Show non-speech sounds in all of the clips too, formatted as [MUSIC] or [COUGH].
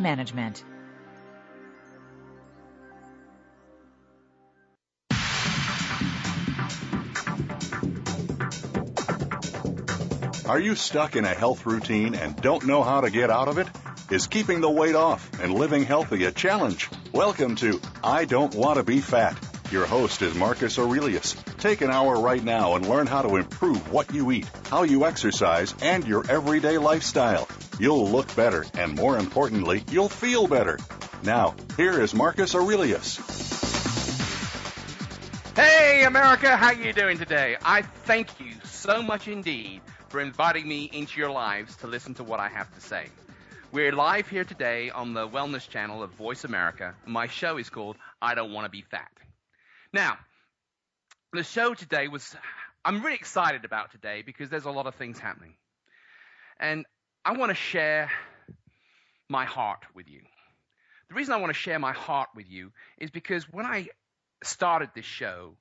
management. Are you stuck in a health routine and don't know how to get out of it? Is keeping the weight off and living healthy a challenge? Welcome to I Don't Want to Be Fat. Your host is Marcus Aurelius. Take an hour right now and learn how to improve what you eat, how you exercise, and your everyday lifestyle. You'll look better, and more importantly, you'll feel better. Now, here is Marcus Aurelius. Hey America, how you doing today? I thank you so much indeed for inviting me into your lives to listen to what I have to say. We're live here today on the Wellness Channel of Voice America. My show is called I Don't Want to Be Fat. Now, the show today was, I'm really excited about today because there's a lot of things happening. And I want to share my heart with you. The reason I want to share my heart with you is because when I started this show,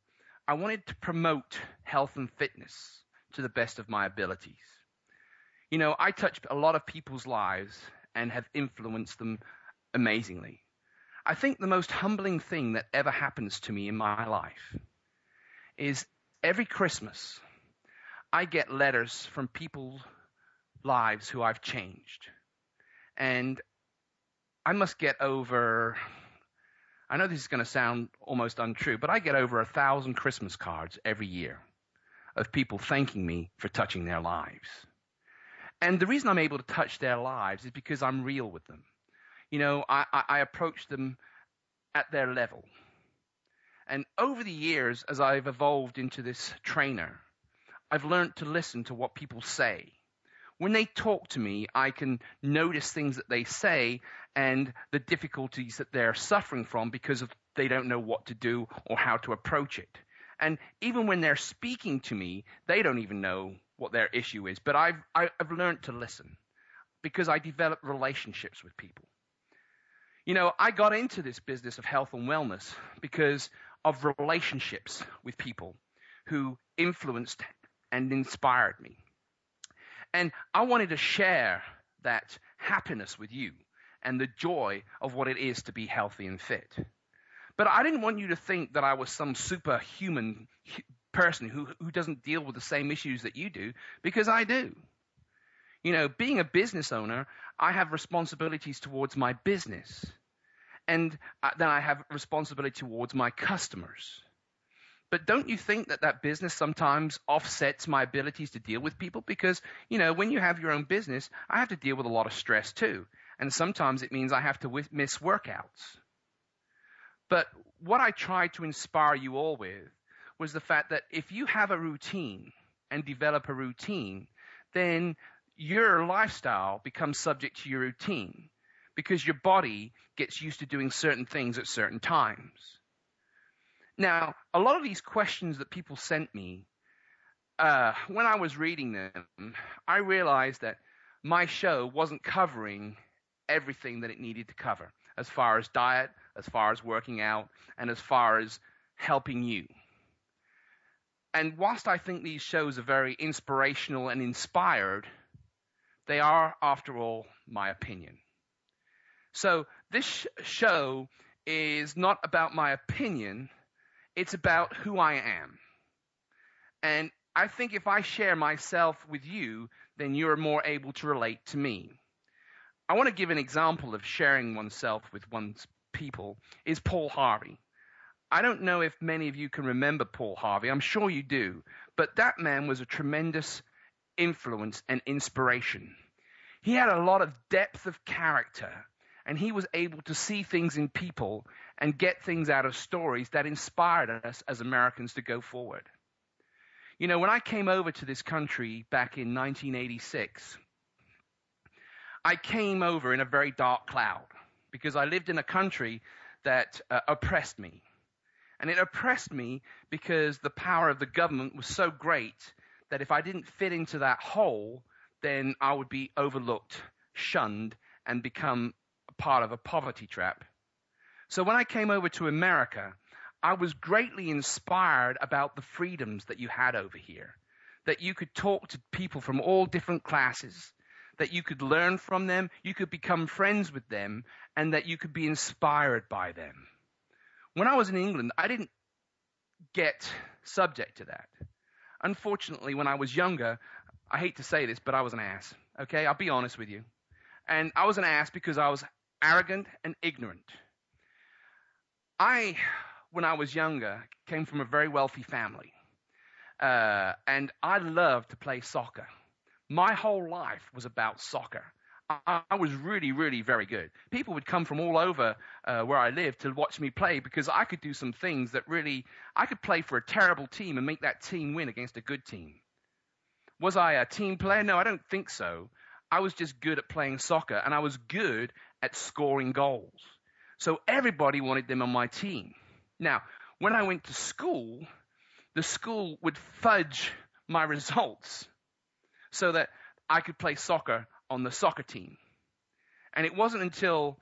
I wanted to promote health and fitness to the best of my abilities. You know, I touch a lot of people's lives and have influenced them amazingly. I think the most humbling thing that ever happens to me in my life is every Christmas I get letters from people's lives who I've changed. And I must get over, I know this is going to sound almost untrue, but I get over a thousand Christmas cards every year of people thanking me for touching their lives. And the reason I'm able to touch their lives is because I'm real with them. You know, I, I, I approach them at their level. And over the years, as I've evolved into this trainer, I've learned to listen to what people say. When they talk to me, I can notice things that they say and the difficulties that they're suffering from because of they don't know what to do or how to approach it. And even when they're speaking to me, they don't even know what their issue is. But I've, I've learned to listen because I develop relationships with people. You know, I got into this business of health and wellness because of relationships with people who influenced and inspired me. And I wanted to share that happiness with you and the joy of what it is to be healthy and fit. But I didn't want you to think that I was some superhuman person who, who doesn't deal with the same issues that you do, because I do. You know, being a business owner, I have responsibilities towards my business. And uh, then I have responsibility towards my customers. But don't you think that that business sometimes offsets my abilities to deal with people? Because, you know, when you have your own business, I have to deal with a lot of stress too. And sometimes it means I have to miss workouts. But what I tried to inspire you all with was the fact that if you have a routine and develop a routine, then your lifestyle becomes subject to your routine because your body gets used to doing certain things at certain times. Now, a lot of these questions that people sent me, uh, when I was reading them, I realized that my show wasn't covering everything that it needed to cover as far as diet, as far as working out, and as far as helping you. And whilst I think these shows are very inspirational and inspired, they are, after all, my opinion. So this show is not about my opinion, it's about who I am. And I think if I share myself with you, then you're more able to relate to me. I want to give an example of sharing oneself with one's people is Paul Harvey. I don't know if many of you can remember Paul Harvey. I'm sure you do. But that man was a tremendous influence and inspiration. He had a lot of depth of character, and he was able to see things in people and get things out of stories that inspired us as Americans to go forward. You know, when I came over to this country back in 1986, I came over in a very dark cloud. because I lived in a country that uh, oppressed me. And it oppressed me because the power of the government was so great that if I didn't fit into that hole, then I would be overlooked, shunned, and become part of a poverty trap. So when I came over to America, I was greatly inspired about the freedoms that you had over here. That you could talk to people from all different classes, that you could learn from them, you could become friends with them, and that you could be inspired by them. When I was in England, I didn't get subject to that. Unfortunately, when I was younger, I hate to say this, but I was an ass. Okay, I'll be honest with you. And I was an ass because I was arrogant and ignorant. I, when I was younger, came from a very wealthy family. Uh, and I loved to play soccer. My whole life was about soccer. I, was really, really very good. People would come from all over uh, where I lived to watch me play because I could do some things that really, I could play for a terrible team and make that team win against a good team. Was I a team player? No, I don't think so. I was just good at playing soccer and I was good at scoring goals. So everybody wanted them on my team. Now, when I went to school, the school would fudge my results so that I could play soccer on the soccer team. And it wasn't until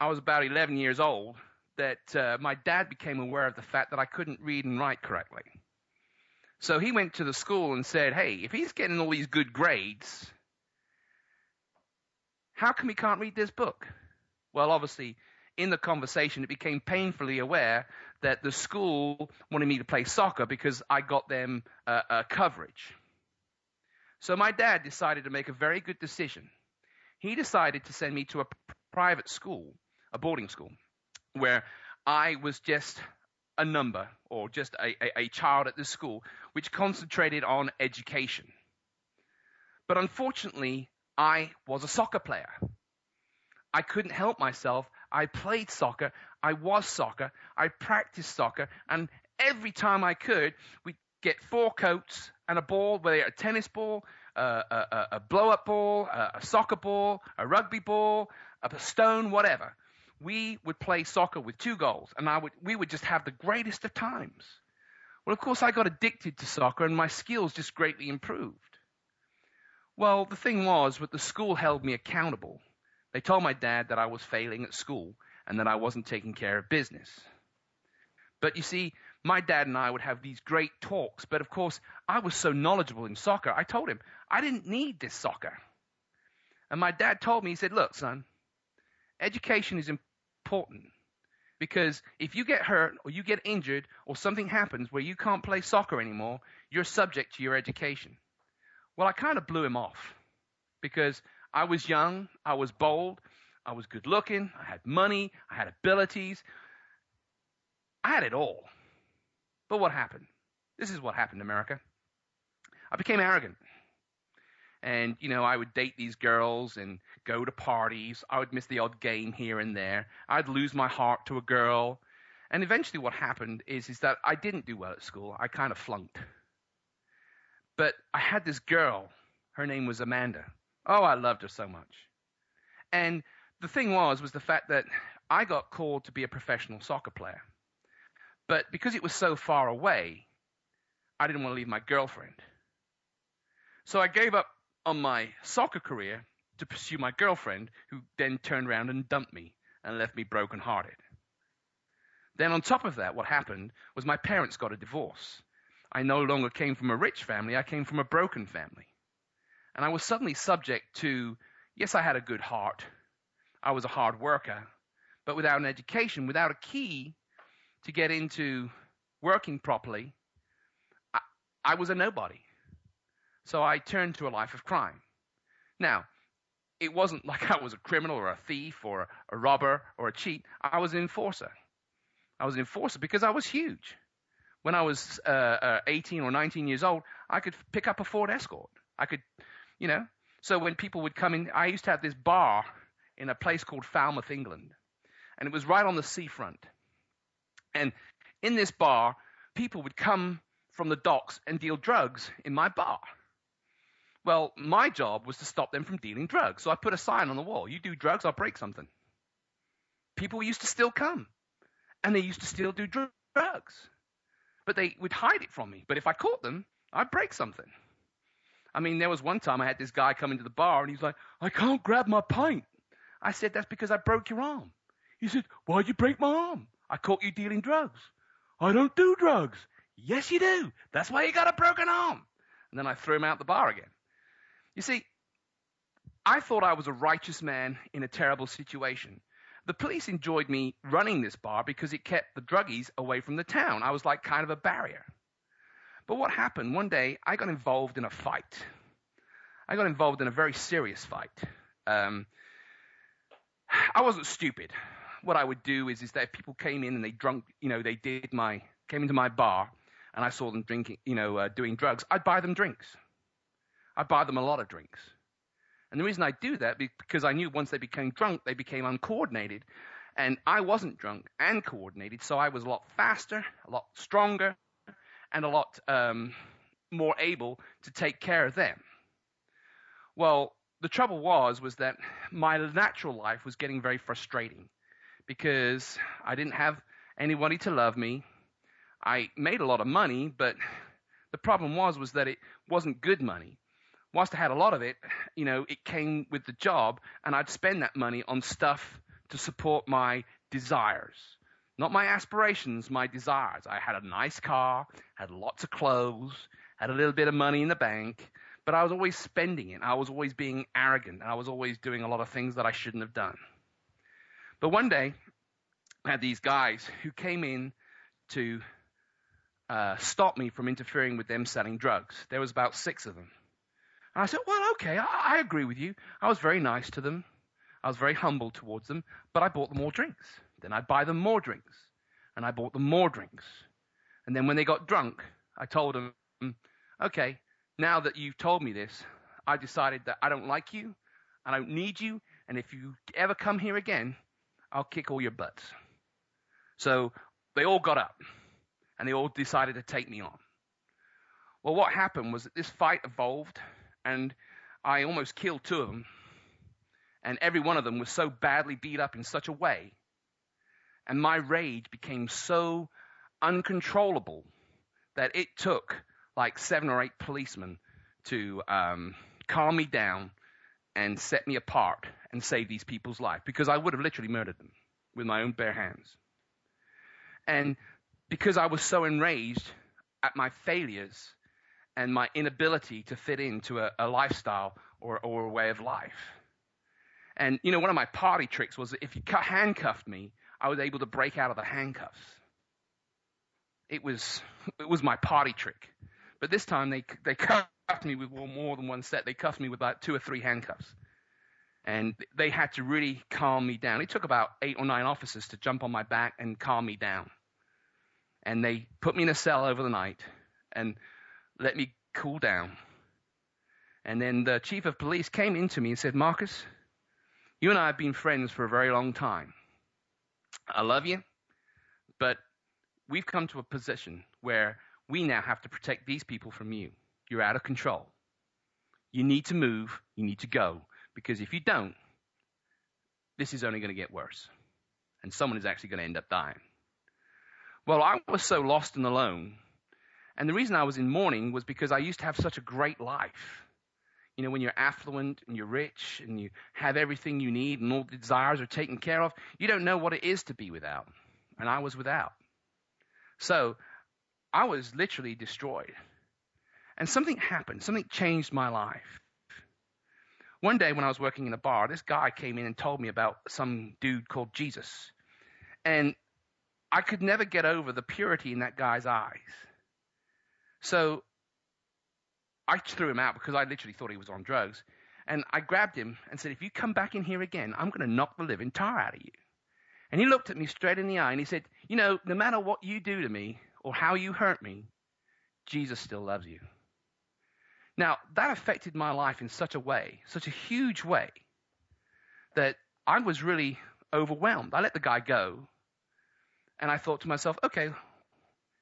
I was about 11 years old that uh, my dad became aware of the fact that I couldn't read and write correctly. So he went to the school and said, Hey, if he's getting all these good grades, how come he can't read this book? Well, obviously, in the conversation, it became painfully aware that the school wanted me to play soccer because I got them uh, uh, coverage. So my dad decided to make a very good decision. He decided to send me to a private school, a boarding school, where I was just a number or just a, a, a child at this school, which concentrated on education. But unfortunately, I was a soccer player. I couldn't help myself. I played soccer. I was soccer. I practiced soccer. And every time I could, we'd get four coats and a ball, whether a tennis ball, a, a, a blow up ball, a, a, soccer ball, a rugby ball, a stone, whatever. We would play soccer with two goals, and I would, we would just have the greatest of times. Well, of course, I got addicted to soccer, and my skills just greatly improved. Well, the thing was, that the school held me accountable. They told my dad that I was failing at school and that I wasn't taking care of business. But you see, my dad and I would have these great talks, but of course, I was so knowledgeable in soccer. I told him, I didn't need this soccer. And my dad told me, he said, Look, son, education is important because if you get hurt or you get injured or something happens where you can't play soccer anymore, you're subject to your education. Well, I kind of blew him off because I was young, I was bold, I was good looking, I had money, I had abilities, I had it all. But what happened? This is what happened, America. I became arrogant. And, you know, I would date these girls and go to parties. I would miss the odd game here and there. I'd lose my heart to a girl. And eventually what happened is, is that I didn't do well at school. I kind of flunked. But I had this girl. Her name was Amanda. Oh, I loved her so much. And the thing was, was the fact that I got called to be a professional soccer player. But because it was so far away, I didn't want to leave my girlfriend. So I gave up on my soccer career to pursue my girlfriend, who then turned around and dumped me and left me brokenhearted. Then, on top of that, what happened was my parents got a divorce. I no longer came from a rich family, I came from a broken family. And I was suddenly subject to yes, I had a good heart, I was a hard worker, but without an education, without a key to get into working properly, I, I was a nobody. So I turned to a life of crime. Now, it wasn't like I was a criminal or a thief or a robber or a cheat. I was an enforcer. I was an enforcer because I was huge. When I was uh, uh, 18 or 19 years old, I could pick up a Ford Escort. I could, you know. So when people would come in, I used to have this bar in a place called Falmouth, England, and it was right on the seafront. And in this bar, people would come from the docks and deal drugs in my bar. Well, my job was to stop them from dealing drugs. So I put a sign on the wall. You do drugs, I'll break something. people used to still come and they used to still do dr- drugs. But they would hide it from me. But if I caught them, I'd break something. I mean, there was one time I had this guy come into the bar and he's like, I can't grab my pint. I said, That's because I broke your arm. He said, Why'd you break my arm? I caught you dealing drugs. I don't do drugs. Yes, you do. That's why you got a broken arm. And then I threw him out the bar again. You see, I thought I was a righteous man in a terrible situation. The police enjoyed me running this bar because it kept the druggies away from the town. I was like kind of a barrier. But what happened? One day, I got involved in a fight. I got involved in a very serious fight. Um, I wasn't stupid. What I would do is, is that if people came in and they drunk, you know, they did my, came into my bar, and I saw them drinking, you know, uh, doing drugs, I'd buy them drinks. I'd buy them a lot of drinks. And the reason I do that because I knew once they became drunk, they became uncoordinated. And I wasn't drunk and coordinated, so I was a lot faster, a lot stronger, and a lot um, more able to take care of them. Well, the trouble was was that my natural life was getting very frustrating because I didn't have anybody to love me. I made a lot of money, but the problem was was that it wasn't good money. Whilst I had a lot of it, you know, it came with the job, and I'd spend that money on stuff to support my desires. Not my aspirations, my desires. I had a nice car, had lots of clothes, had a little bit of money in the bank, but I was always spending it. I was always being arrogant. I was always doing a lot of things that I shouldn't have done. But one day, I had these guys who came in to uh, stop me from interfering with them selling drugs. There was about six of them. I said, well, okay, I, I agree with you. I was very nice to them. I was very humble towards them, but I bought them all drinks. Then I'd buy them more drinks, and I bought them more drinks. And then when they got drunk, I told them, okay, now that you've told me this, I decided that I don't like you, I don't need you, and if you ever come here again, I'll kick all your butts. So they all got up, and they all decided to take me on. Well, what happened was that this fight evolved, and I almost killed two of them, and every one of them was so badly beat up in such a way and my rage became so uncontrollable that it took like seven or eight policemen to um, calm me down and set me apart and save these people's life because I would have literally murdered them with my own bare hands. And because I was so enraged at my failures and my inability to fit into a, a lifestyle or, or a way of life. And, you know, one of my party tricks was if you handcuffed me, I was able to break out of the handcuffs. It was, [LAUGHS] it was my party trick. But this time they, they cuffed me with more than one set. They cuffed me with about two or three handcuffs. And they had to really calm me down. It took about eight or nine officers to jump on my back and calm me down. And they put me in a cell over the night and let me cool down. And then the chief of police came into me and said, Marcus, you and I have been friends for a very long time. I love you, but we've come to a position where we now have to protect these people from you. You're out of control. You need to move. You need to go. Because if you don't, this is only going to get worse. And someone is actually going to end up dying. Well, I was so lost and alone. And the reason I was in mourning was because I used to have such a great life. You know, when you're affluent and you're rich and you have everything you need and all the desires are taken care of, you don't know what it is to be without. And I was without. So I was literally destroyed. And something happened. Something changed my life. One day when I was working in a bar, this guy came in and told me about some dude called Jesus. And I could never get over the purity in that guy's eyes. So I threw him out because I literally thought he was on drugs. And I grabbed him and said, If you come back in here again, I'm going to knock the living tar out of you. And he looked at me straight in the eye and he said, You know, no matter what you do to me or how you hurt me, Jesus still loves you. Now, that affected my life in such a way, such a huge way, that I was really overwhelmed. I let the guy go and I thought to myself, okay,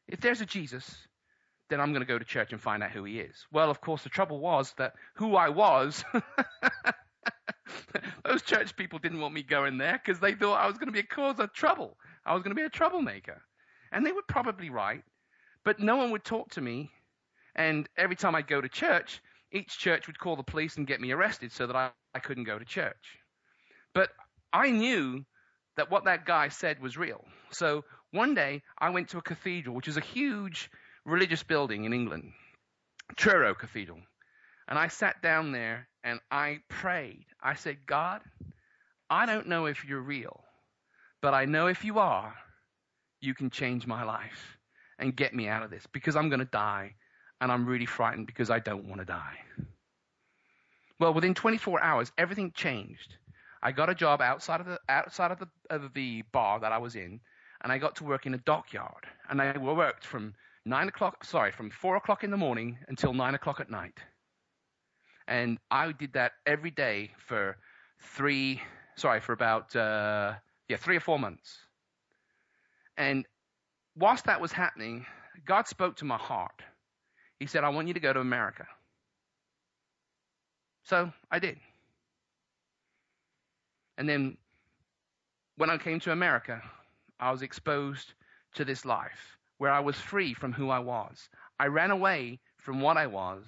if there's a Jesus, then I'm going to go to church and find out who he is. Well, of course, the trouble was that who I was, [LAUGHS] those church people didn't want me going there because they thought I was going to be a cause of trouble. I was going to be a troublemaker. And they were probably right. But no one would talk to me. And every time I'd go to church, each church would call the police and get me arrested so that I, I couldn't go to church. But I knew that what that guy said was real. So one day I went to a cathedral, which is a huge religious building in England, Truro Cathedral. And I sat down there and I prayed. I said, God, I don't know if you're real, but I know if you are, you can change my life and get me out of this because I'm going to die and I'm really frightened because I don't want to die. Well, within 24 hours, everything changed. I got a job outside of the outside of the of the bar that I was in, and I got to work in a dockyard. And I worked from nine o'clock, sorry, from four o'clock in the morning until nine o'clock at night. And I did that every day for three, sorry, for about uh, yeah, three or four months. And whilst that was happening, God spoke to my heart. He said, I want you to go to America. So I did. And then when I came to America, I was exposed to this life where I was free from who I was. I ran away from what I was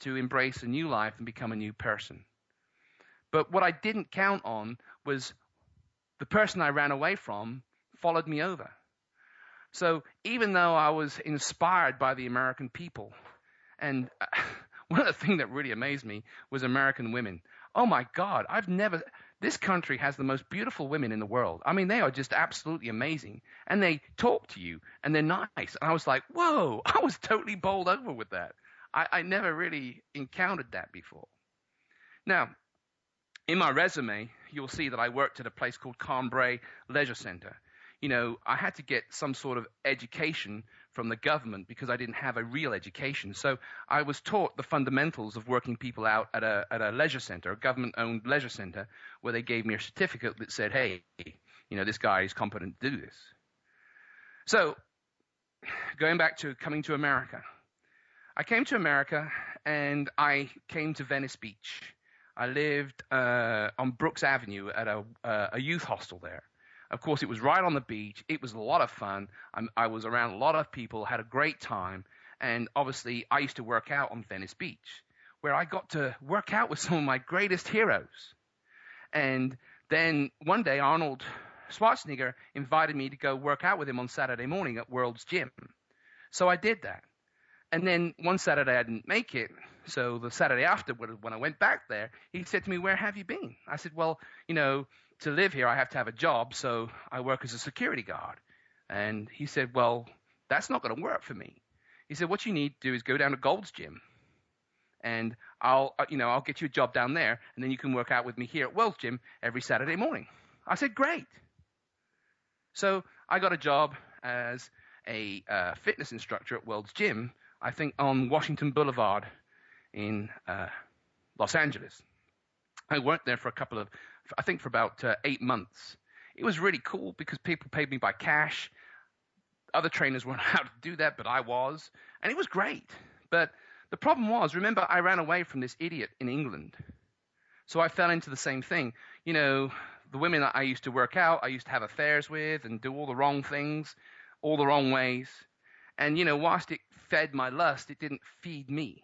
to embrace a new life and become a new person. But what I didn't count on was the person I ran away from followed me over. So even though I was inspired by the American people, and [LAUGHS] one of the things that really amazed me was American women. Oh my God, I've never, this country has the most beautiful women in the world. I mean, they are just absolutely amazing. And they talk to you and they're nice. And I was like, whoa, [LAUGHS] I was totally bowled over with that. I, I never really encountered that before. Now, in my resume, you'll see that I worked at a place called Carn Brea Leisure Center you know, I had to get some sort of education from the government because I didn't have a real education. So I was taught the fundamentals of working people out at a, at a leisure center, a government owned leisure center, where they gave me a certificate that said, hey, you know, this guy is competent to do this. So going back to coming to America, I came to America and I came to Venice Beach. I lived uh, on Brooks Avenue at a, uh, a youth hostel there. Of course, it was right on the beach. It was a lot of fun. I'm, i was around a lot of people, had a great time. And obviously, I used to work out on Venice Beach, where I got to work out with [LAUGHS] some of my greatest heroes. And then one day, Arnold Schwarzenegger invited me to go work out with him on Saturday morning at World's Gym. So I did that. And then one Saturday I didn't make it. So the Saturday after, when I went back there, he said to me, Where have you been? I said, Well, you know, to live here, I have to have a job, so I work as a security guard. And he said, Well, that's not going to work for me. He said, What you need to do is go down to Gold's Gym, and I'll, uh, you know, I'll get you a job down there, and then you can work out with me here at World's Gym every Saturday morning. I said, Great. So I got a job as a uh, fitness instructor at World's Gym, I think on Washington Boulevard in uh, Los Angeles. I worked there for a couple of I think for about uh, eight months. It was really cool because people paid me by cash. Other trainers [LAUGHS] weren't allowed to do that, but I was. And it was great. But the problem was, remember, I ran away from this idiot in England. So I fell into the same thing. You know, the women that I used to work out, I used to have affairs with and do all the wrong things, all the wrong ways. And, you know, whilst it fed my lust, it didn't feed me.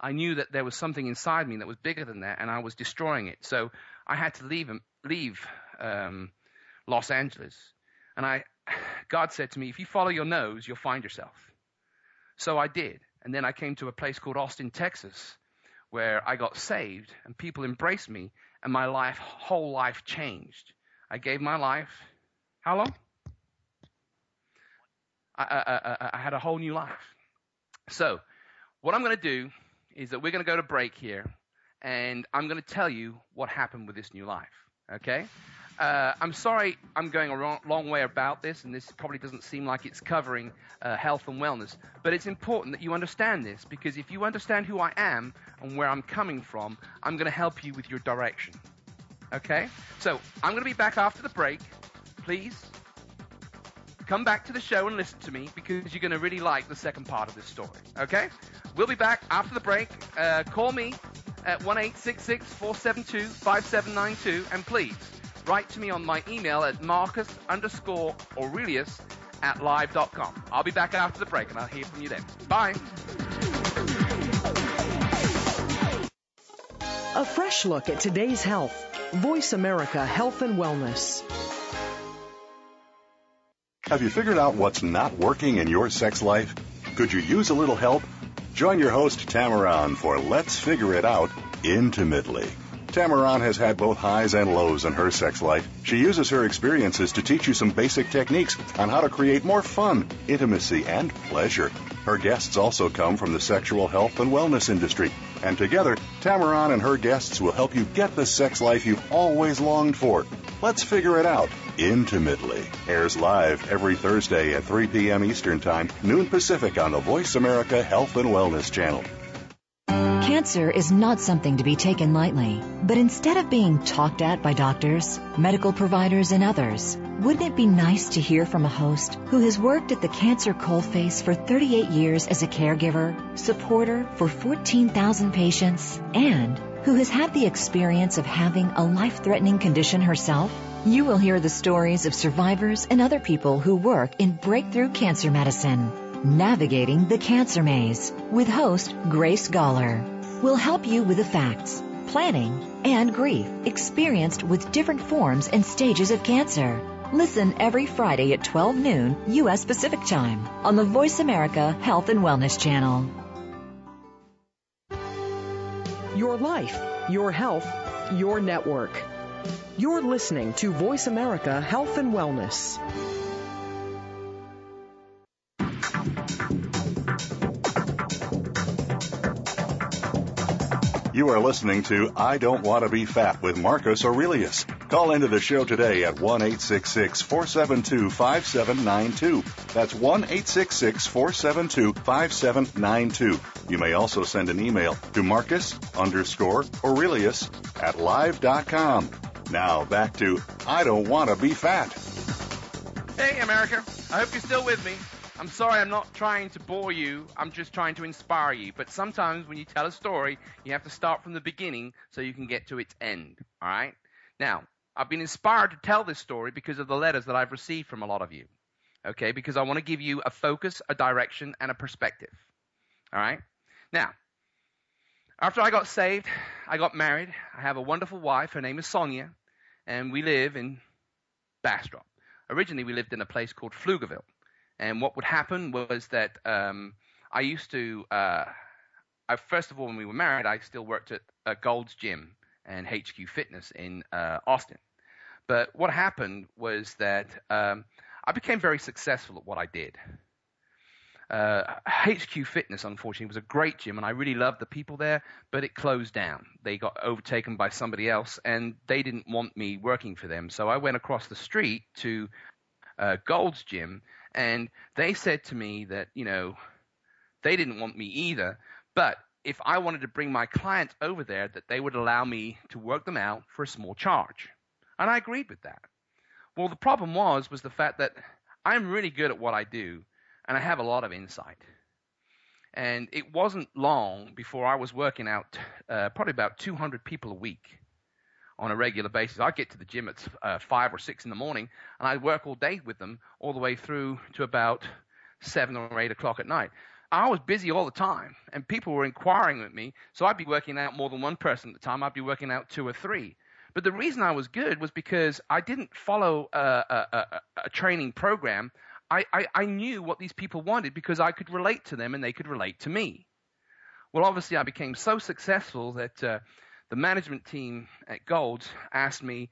I knew that there was something inside me that was bigger than that, and I was destroying it. So I had to leave leave um, Los Angeles, and I God said to me, if you follow your nose, you'll find yourself. So I did, and then I came to a place called Austin, Texas, where I got saved, and people embraced me, and my life, whole life changed. I gave my life. How long? I, I, I, I had a whole new life. So, what I'm going to do is that we're going to go to break here and I'm going to tell you what happened with this new life. Okay? Uh, I'm sorry I'm going a long, long, way about this, and this probably doesn't seem like it's covering uh, health and wellness, but it's important that you understand this because if you understand who I am and where I'm coming from, I'm going to help you with your direction. Okay? So I'm going to be back after the break. Please come back to the show and listen to me because you're going to really like the second part of this story. Okay? We'll be back after the break. Uh, call me at 1-866-472-5792 and please write to me on my email at marcus underscore aurelius at live.com. I'll be back after the break and I'll hear from you then. Bye. A fresh look at today's health. Voice America Health and Wellness. Have you figured out what's not working in your sex life? Could you use a little help? Join your host, Tamaran, for Let's Figure It Out Intimately. Tamaran has had both highs and lows in her sex life. She uses her experiences to teach you some basic techniques on how to create more fun, intimacy, and pleasure. Her guests also come from the sexual health and wellness industry. And together, Tamaran and her guests will help you get the sex life you've always longed for. Let's figure it out intimately. Airs live every Thursday at 3 p.m. Eastern Time, noon Pacific on the Voice America Health and Wellness Channel. Cancer is not something to be taken lightly, but instead of being talked at by doctors, medical providers, and others, wouldn't it be nice to hear from a host who has worked at the cancer coalface for 38 years as a caregiver, supporter for 14,000 patients, and who has had the experience of having a life-threatening condition herself? You will hear the stories of survivors and other people who work in breakthrough cancer medicine. Navigating the Cancer Maze with host Grace Galler will help you with the facts, planning, and grief experienced with different forms and stages of cancer. Listen every Friday at 12 noon U.S. Pacific Time on the Voice America Health and Wellness Channel. Your life, your health, your network. You're listening to Voice America Health and Wellness. You are listening to I Don't Want to Be Fat with Marcus Aurelius. Call into the show today at 1 472 5792. That's 1 472 5792. You may also send an email to Marcus underscore Aurelius at live.com. Now back to I Don't Want to Be Fat. Hey, America. I hope you're still with me. I'm sorry I'm not trying to bore you. I'm just trying to inspire you. But sometimes when you tell a story, you have to start from the beginning so you can get to its end. All right? Now, I've been inspired to tell this story because of the letters that I've received from a lot of you. Okay? Because I want to give you a focus, a direction, and a perspective. All right? Now, after I got saved, I got married. I have a wonderful wife. Her name is Sonia. And we live in Bastrop. Originally, we lived in a place called Pflugerville. And what would happen was that um, I used to, uh, I, first of all, when we were married, I still worked at uh, Gold's Gym and HQ Fitness in uh, Austin. But what happened was that um, I became very successful at what I did. HQ uh, Fitness, unfortunately, was a great gym, and I really loved the people there, but it closed down. They got overtaken by somebody else, and they didn't want me working for them. So I went across the street to uh, Gold's Gym, and they said to me that, you know, they didn't want me either, but if I wanted to bring my clients over there, that they would allow me to work them out for a small charge. And I agreed with that. Well, the problem was, was the fact that I'm really good at what I do, and I have a lot of insight. And it wasn't long before I was working out uh, probably about 200 people a week on a regular basis. I get to the gym at uh, five or six in the morning, and I work all day with them, all the way through to about seven or eight o'clock at night. I was busy all the time, and people were inquiring with me, so I'd be working out more than one person at the time. I'd be working out two or three. But the reason I was good was because I didn't follow a, a, a, a training program. I, I, I knew what these people wanted because I could relate to them and they could relate to me. Well, obviously, I became so successful that uh, the management team at Gold asked me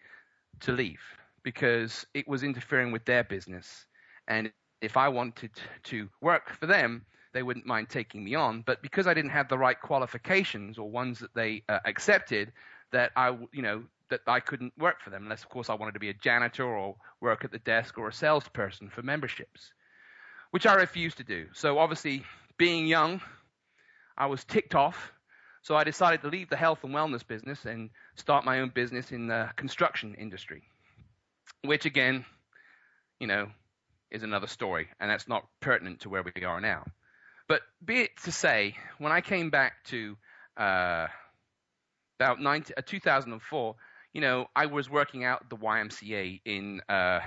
to leave because it was interfering with their business. And if I wanted to work for them, they wouldn't mind taking me on. But because I didn't have the right qualifications or ones that they uh, accepted, that I, you know, that I couldn't work for them unless, of course, I wanted to be a janitor or work at the desk or a salesperson for memberships, which I refused to do. So obviously, being young, I was ticked off so I decided to leave the health and wellness business and start my own business in the construction industry, which again, you know, is another story, and that's not pertinent to where we are now. But be it to say, when I came back to uh, about 19, uh, 2004, you know, I was working out the YMCA in uh,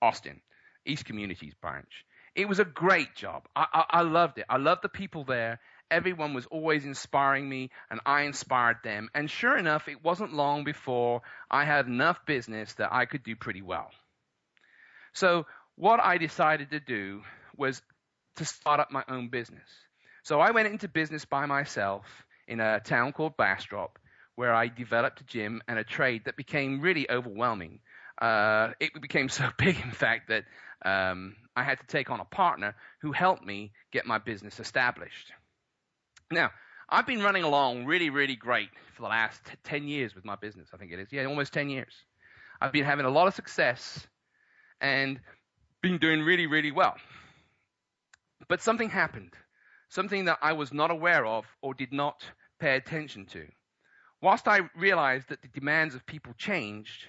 Austin, East Communities branch. It was a great job. I, I, I loved it. I loved the people there. Everyone was always inspiring me, and I inspired them. And sure enough, it wasn't long before I had enough business that I could do pretty well. So what I decided to do was to start up my own business. So I went into business by myself in a town called Bastrop, where I developed a gym and a trade that became really overwhelming. Uh, it became [LAUGHS] so big, in fact, that um, I had to take on a partner who helped me get my business established. Now, I've been running along really, really great for the last t- 10 years with my business, I think it is. Yeah, almost 10 years. I've been having a lot of success and been doing really, really well. But something happened, something that I was not aware of or did not pay attention to. Whilst I realized that the demands of people changed,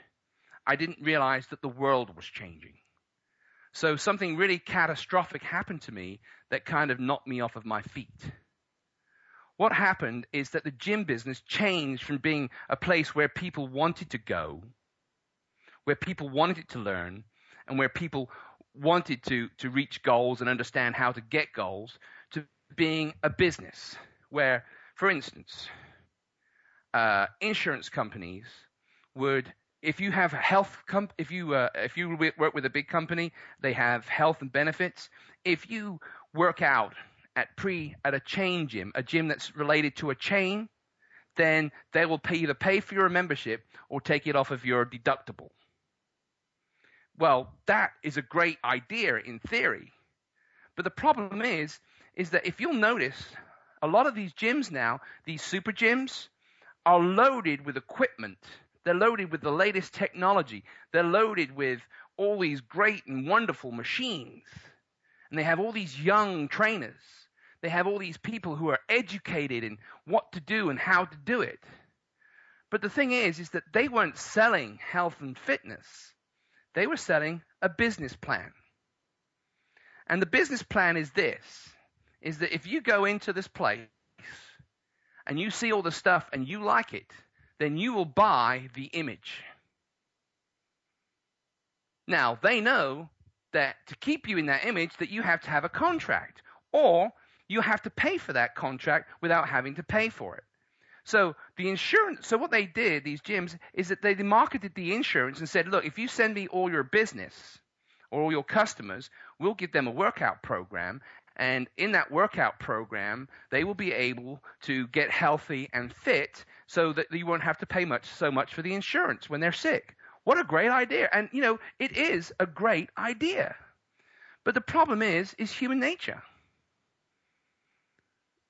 I didn't realize that the world was changing. So something really catastrophic happened to me that kind of knocked me off of my feet. What happened is that the gym business changed from being a place where people wanted to go, where people wanted to learn, and where people wanted to, to reach goals and understand how to get goals, to being a business where, for instance, uh, insurance companies would if you have health comp- if you uh, if you work with a big company, they have health and benefits. If you work out at pre at a chain gym, a gym that's related to a chain, then they will pay either pay for your membership or take it off of your deductible. Well, that is a great idea in theory. But the problem is is that if you'll notice, a lot of these gyms now, these super gyms, are loaded with equipment they're loaded with the latest technology. They're loaded with all these great and wonderful machines. And they have all these young trainers. They have all these people who are educated in what to do and how to do it. But the thing is, is that they weren't selling health and fitness. They were selling a business plan. And the business plan is this, is that if you go into this place and you see all the stuff and you like it, then you will buy the image. Now, they know that to keep you in that image that you have to have a contract or you have to pay for that contract without having to pay for it. So the insurance, so what they did, these gyms, is that they marketed the insurance and said, look, if you send me all your business or all your customers, we'll give them a workout program and in that workout program, they will be able to get healthy and fit so that you won't have to pay much so much for the insurance when they're sick. What a great idea. And you know, it is a great idea. But the problem is is human nature.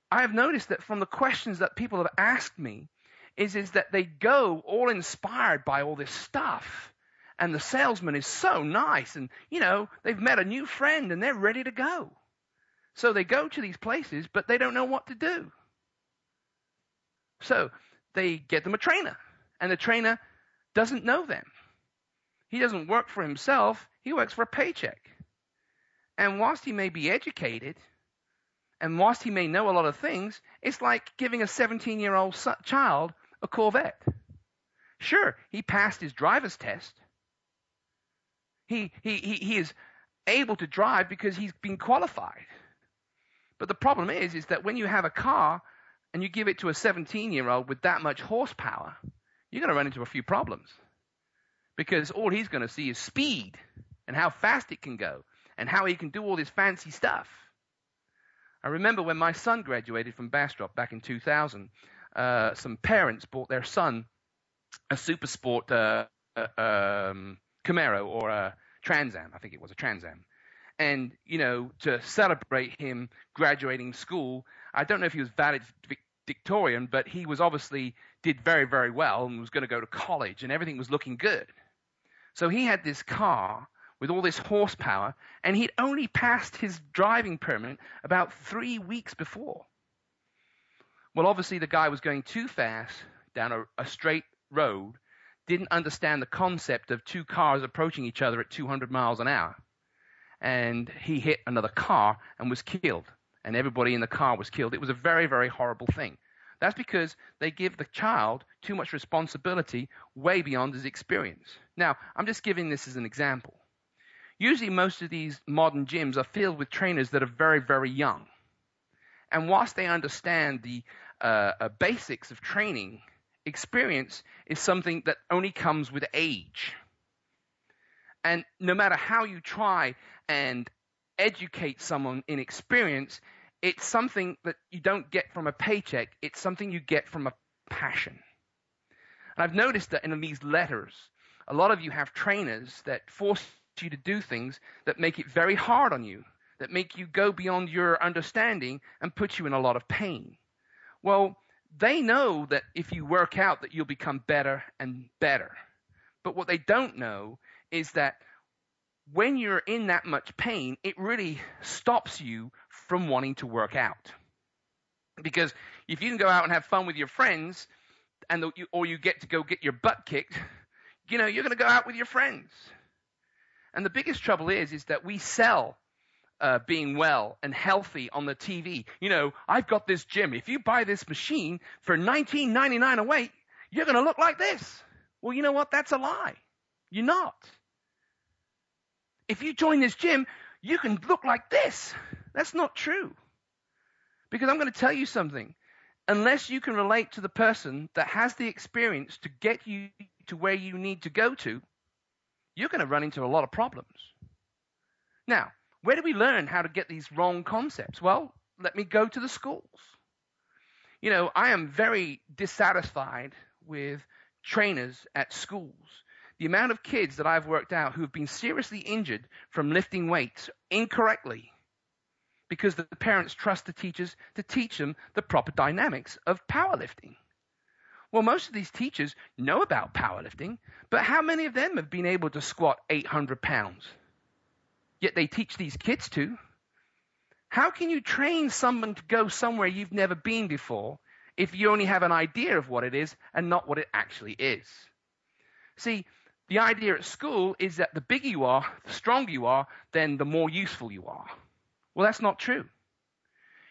I have noticed that from the questions that people have asked me is is that they go all inspired by all this stuff and the salesman is so nice and you know, they've met a new friend and they're ready to go. So they go to these places, but they don't know what to do. So they get them a trainer, and the trainer doesn't know them. He doesn't work for himself, he works for a paycheck. And whilst he may be educated, and whilst he may know a lot of things, it's like giving a 17 year old child a Corvette. Sure, he passed his driver's test. He, he, he, he is able to drive because he's been qualified. But the problem is, is that when you have a car and you give it to a 17 year old with that much horsepower, you're going to run into a few problems. Because all he's going to see is speed and how fast it can go and how he can do all this fancy stuff. I remember when my son graduated from Bastrop back in 2000, uh, some parents bought their son a super sport uh, uh, um, Camaro or a Trans Am. I think it was a Trans Am and you know to celebrate him graduating school. I don't know if he was valedictorian, but he was obviously did very very well and was going to go to college, and everything was looking good. So he had this car with all this horsepower, and he'd only passed his driving permit about three weeks before. Well, obviously the guy was going too fast down a, a straight road, didn't understand the concept of two cars approaching each other at 200 miles an hour and he hit another car and was killed. And everybody in the car was killed. It was a very, very horrible thing. That's because they give the child too much responsibility way beyond his experience. Now, I'm just giving this as an example. Usually, most of these modern gyms are filled with trainers that are very, very young. And whilst they understand the uh, uh, basics of training, experience is something that only comes with age. And no matter how you try and educate someone in experience, it's something that you don't get from a paycheck. It's something you get from a passion. And I've noticed that in these letters, a lot of you have trainers that force you to do things that make it very hard on you, that make you go beyond your understanding and put you in a lot of pain. Well, they know that if you work out that you'll become better and better. But what they don't know is that when you're in that much pain, it really stops you from wanting to work out. Because if you can go out and have fun with your friends, and the, or you get to go get your butt kicked, you know you're going to go out with your friends. And the biggest trouble is, is that we sell uh, being well and healthy on the TV. You know, I've got this gym. If you buy this machine for 19.99 a week, you're going to look like this. Well, you know what? That's a lie. You're not. If you join this gym, you can look like this. That's not true. Because I'm going to tell you something. Unless you can relate to the person that has the experience to get you to where you need to go to, you're going to run into a lot of problems. Now, where do we learn how to get these wrong concepts? Well, let me go to the schools. You know, I am very dissatisfied with trainers at schools. The amount of kids that I've worked out who have been seriously injured from lifting weights incorrectly because the parents trust the teachers to teach them the proper dynamics of powerlifting. Well, most of these teachers know about powerlifting, but how many of them have been able to squat 800 pounds? Yet they teach these kids to. How can you train someone to go somewhere you've never been before if you only have an idea of what it is and not what it actually is? See, the idea at school is that the bigger you are, the stronger you are, then the more useful you are. Well, that's not true.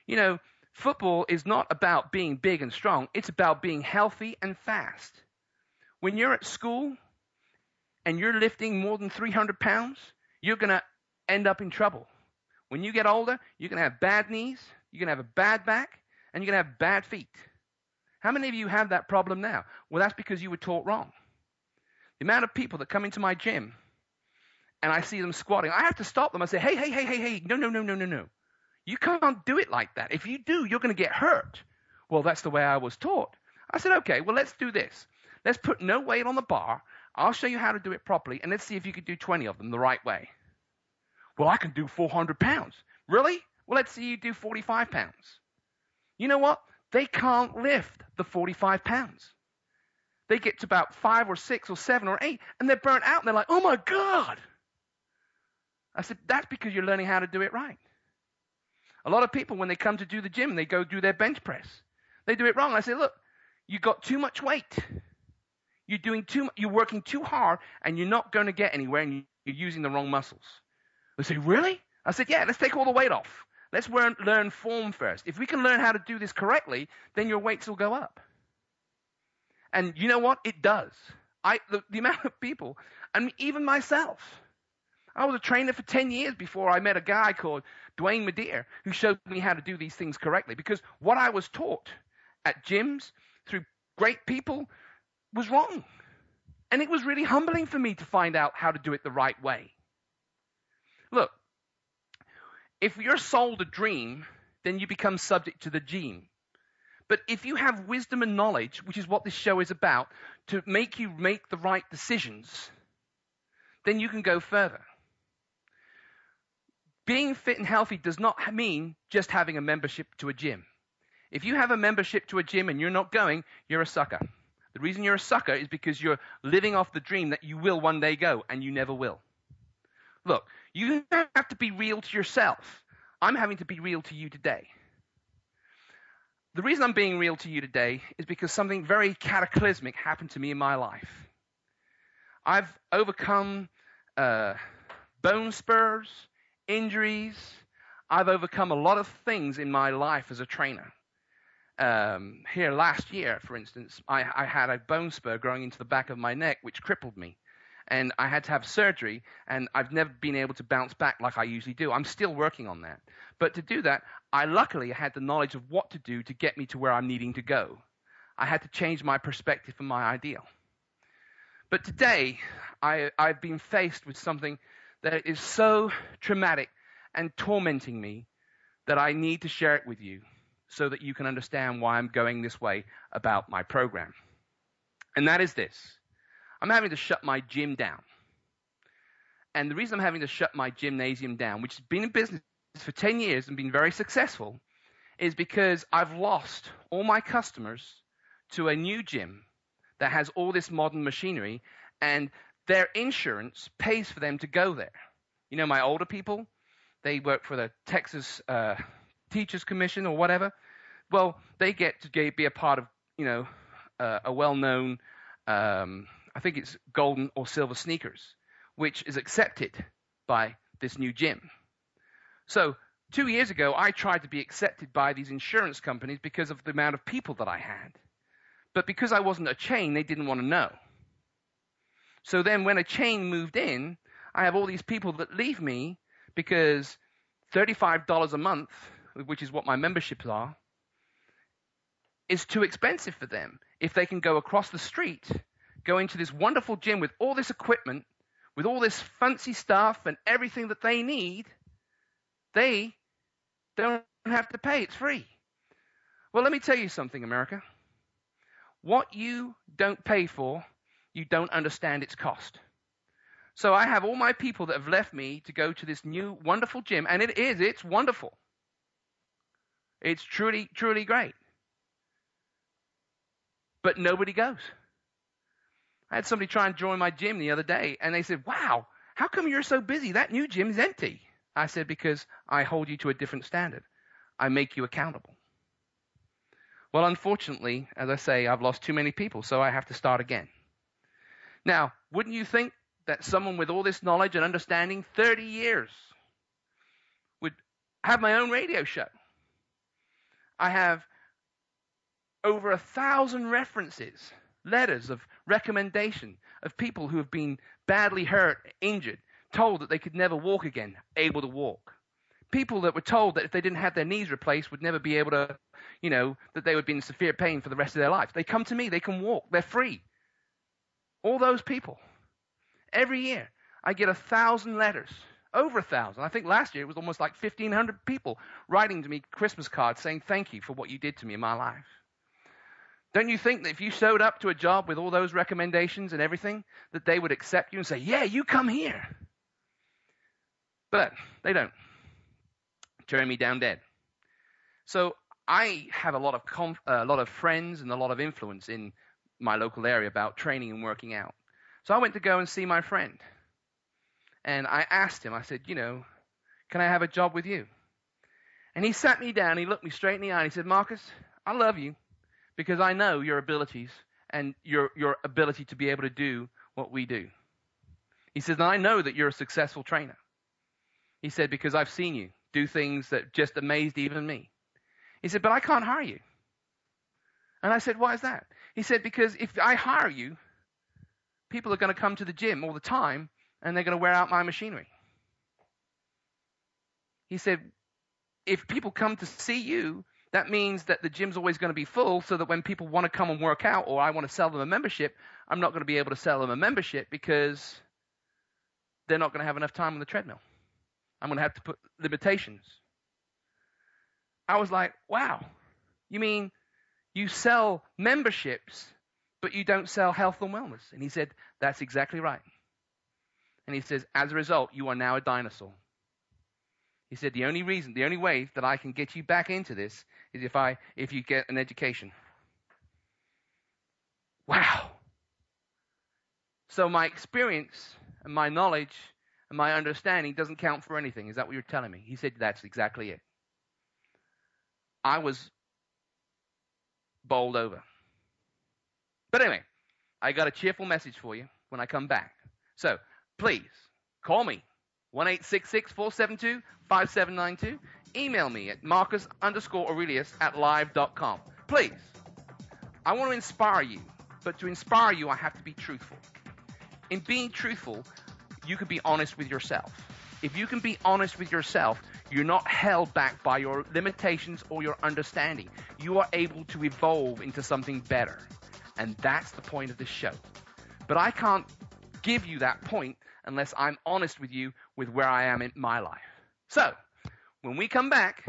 You know, football is not about being big and strong, it's about being healthy and fast. When you're at school and you're lifting more than 300 pounds, you're going to end up in trouble. When you get older, you're going to have bad knees, you're going to have a bad back, and you're going to have bad feet. How many of you have that problem now? Well, that's because you were taught wrong. The amount of people that come into my gym and I see them squatting, I have to stop them. I say, hey, hey, hey, hey, hey, no, no, no, no, no, no. You can't do it like that. If you do, you're going to get hurt. Well, that's the way I was taught. I said, okay, well, let's do this. Let's put no weight on the bar. I'll show you how to do it properly, and let's see if you can do 20 of them the right way. Well, I can do 400 pounds. Really? Well, let's see you do 45 pounds. You know what? They can't lift the 45 pounds. They get to about five or six or seven or eight, and they're burnt out, and they're like, oh my God. I said, that's because you're learning how to do it right. A lot of people, when they come to do the gym, they go do their bench press. They do it wrong. I say, look, you got too much weight. You're doing too, you're working too hard, and you're not going to get anywhere, and you're using the wrong muscles. They say, Really? I said, Yeah, let's take all the weight off. Let's learn, learn form first. If we can learn how to do this correctly, then your weights will go up. And you know what? It does. I, the, the amount of people, and even myself, I was a trainer for 10 years before I met a guy called Dwayne Medeiros who showed me how to do these things correctly. Because what I was taught at gyms through great people was wrong. And it was really humbling for me to find out how to do it the right way. Look, if you're sold a dream, then you become subject to the gene. But if you have wisdom and knowledge, which is what this show is about, to make you make the right decisions, then you can go further. Being fit and healthy does not mean just having a membership to a gym. If you have a membership to a gym and you're not going, you're a sucker. The reason you're a sucker is because you're living off the dream that you will one day go, and you never will. Look, you have to be real to yourself. I'm having to be real to you today. The reason I'm being real to you today is because something very cataclysmic happened to me in my life. I've overcome uh, bone spurs, injuries. I've overcome a lot of things in my life as a trainer. um, here last year, for instance, I, I had a bone spur growing into the back of my neck, which crippled me. And I had to have surgery, and I've never been able to bounce back like I usually do. I'm still working on that. But to do that, I luckily had the knowledge of what to do to get me to where I'm needing to go. I had to change my perspective and my ideal. But today, I, I've been faced with something that is so traumatic and tormenting me that I need to share it with you so that you can understand why I'm going this way about my program. And that is this I'm having to shut my gym down. And the reason I'm having to shut my gymnasium down, which has been in business for 10 years and been very successful, is because I've lost all my customers to a new gym that has all this modern machinery and their insurance pays for them to go there. You know, my older people, they work for the Texas uh, Teachers Commission or whatever. Well, they get to be a part of, you know, uh, a well-known, um, I think it's golden or silver sneakers, which is accepted by this new gym. So two years ago, I tried to be accepted by these insurance companies because of the amount of people that I had. But because I wasn't a chain, they didn't want to know. So then when a chain moved in, I have all these people that leave me because $35 a month, which is what my memberships are, is too expensive for them. If they can go across the street, go into this wonderful gym with all this equipment, with all this fancy stuff and everything that they need, they don't have to pay. It's free. Well, let me tell you something, America. What you don't pay for, you don't understand its cost. So I have all my people that have left me to go to this new wonderful gym, and it is, it's wonderful. It's truly, truly great. But nobody goes. I had somebody try and join my gym the other day, and they said, Wow, how come you're so busy? That new gym is empty. I said, Because I hold you to a different standard. I make you accountable. Well, unfortunately, as I say, I've lost too many people, so I have to start again. Now, wouldn't you think that someone with all this knowledge and understanding, 30 years, would have my own radio show? I have over a thousand references, letters of recommendation of people who have been badly hurt, injured, told that they could never walk again, able to walk. People that were told that if they didn't have their knees replaced would never be able to, you know, that they would be in severe pain for the rest of their life. They come to me, they can walk, they're free. All those people. Every year, I get a thousand letters, over a thousand. I think last year it was almost like 1,500 people writing to me Christmas cards saying thank you for what you did to me in my life. Don't you think that if you showed up to a job with all those recommendations and everything, that they would accept you and say, yeah, you come here? But they don't. Turn me down dead. So I have a lot of conf- uh, a lot of friends and a lot of influence in my local area about training and working out. So I went to go and see my friend. And I asked him, I said, you know, can I have a job with you? And he sat me down, he looked me straight in the eye, and he said, Marcus, I love you because I know your abilities and your, your ability to be able to do what we do. He says, and I know that you're a successful trainer. He said, because I've seen you do things that just amazed even me. He said, but I can't hire you. And I said, why is that? He said, because if I hire you, people are going to come to the gym all the time and they're going to wear out my machinery. He said, if people come to see you, that means that the gym's always going to be full so that when people want to come and work out or I want to sell them a membership, I'm not going to be able to sell them a membership because they're not going to have enough time on the treadmill. I'm going to have to put limitations. I was like, wow, you mean you sell memberships but you don't sell health and wellness. And he said, That's exactly right. And he says, As a result, you are now a dinosaur. He said, The only reason, the only way that I can get you back into this is if I if you get an education. Wow. So my experience and my knowledge and my understanding doesn't count for anything. Is that what you're telling me? He said, That's exactly it. I was bowled over. But anyway, I got a cheerful message for you when I come back. So please call me, 1 472 5792. Email me at marcus underscore Aurelius at live.com. please, I want to inspire you, but to inspire you, I have to be truthful. In being truthful, you can be honest with yourself. If you can be honest with yourself, you're not held back by your limitations or your understanding. You are able to evolve into something better. And that's the point of this show. But I can't give you that point unless I'm honest with you with where I am in my life. So, when we come back,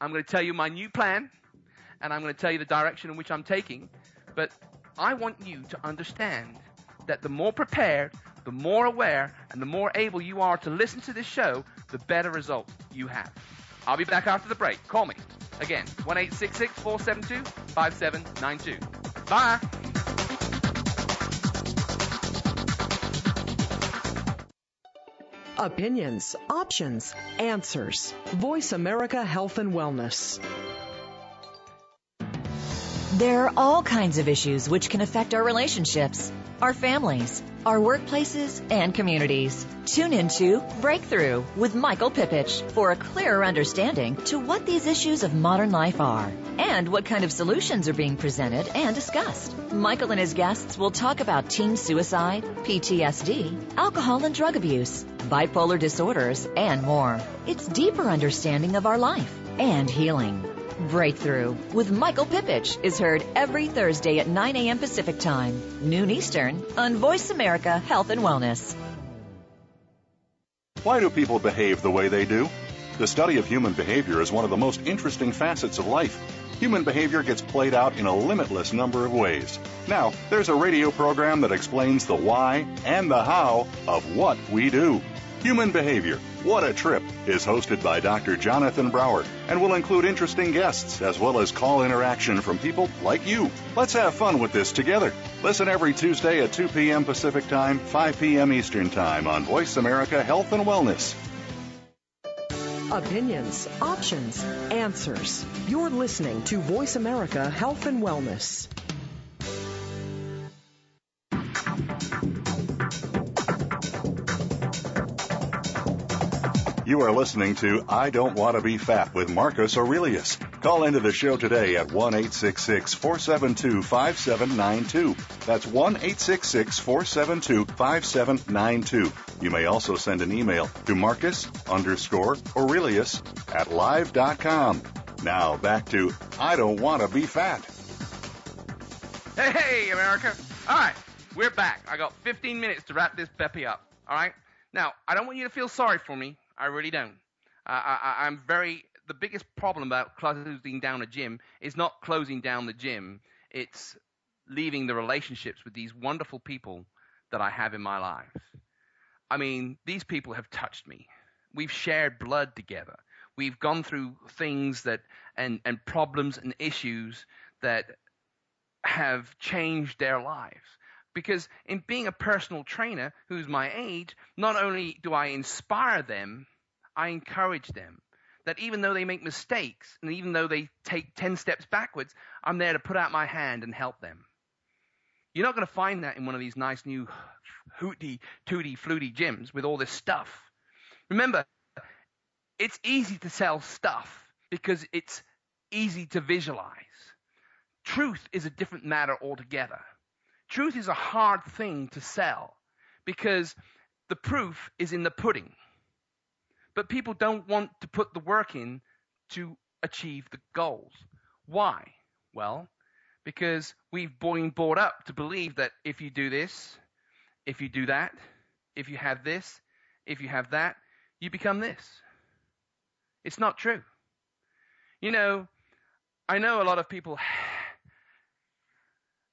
I'm going to tell you my new plan and I'm going to tell you the direction in which I'm taking. But I want you to understand that the more prepared, the more aware, and the more able you are to listen to this show, the better results you have. I'll be back after the break. Call me. Again, 1 472 5792. Bye. Opinions, options, answers. Voice America Health and Wellness. There are all kinds of issues which can affect our relationships, our families, our workplaces, and communities. Tune into Breakthrough with Michael Pipich for a clearer understanding to what these issues of modern life are and what kind of solutions are being presented and discussed. Michael and his guests will talk about teen suicide, PTSD, alcohol and drug abuse, bipolar disorders, and more. It's deeper understanding of our life and healing. Breakthrough with Michael Pipich is heard every Thursday at 9 a.m. Pacific Time, noon Eastern, on Voice America Health and Wellness. Why do people behave the way they do? The study of human behavior is one of the most interesting facets of life. Human behavior gets played out in a limitless number of ways. Now, there's a radio program that explains the why and the how of what we do. Human Behavior, What a Trip, is hosted by Dr. Jonathan Brower and will include interesting guests as well as call interaction from people like you. Let's have fun with this together. Listen every Tuesday at 2 p.m. Pacific Time, 5 p.m. Eastern Time on Voice America Health and Wellness. Opinions, options, answers. You're listening to Voice America Health and Wellness. You are listening to I Don't Want to Be Fat with Marcus Aurelius. Call into the show today at 1 472 5792. That's 1 472 5792. You may also send an email to Marcus underscore Aurelius at live.com. Now back to I Don't Want to Be Fat. Hey, hey, America. All right, we're back. I got 15 minutes to wrap this Beppy up. All right? Now, I don't want you to feel sorry for me. I really don't. I, I, I'm very. The biggest problem about closing down a gym is not closing down the gym. It's leaving the relationships with these wonderful people that I have in my life. I mean, these people have touched me. We've shared blood together. We've gone through things that and, and problems and issues that have changed their lives. Because in being a personal trainer who's my age, not only do I inspire them, I encourage them. That even though they make mistakes and even though they take 10 steps backwards, I'm there to put out my hand and help them. You're not going to find that in one of these nice new hooty, tooty, fluty gyms with all this stuff. Remember, it's easy to sell stuff because it's easy to visualize. Truth is a different matter altogether. Truth is a hard thing to sell because the proof is in the pudding. But people don't want to put the work in to achieve the goals. Why? Well, because we've been brought up to believe that if you do this, if you do that, if you have this, if you have that, you become this. It's not true. You know, I know a lot of people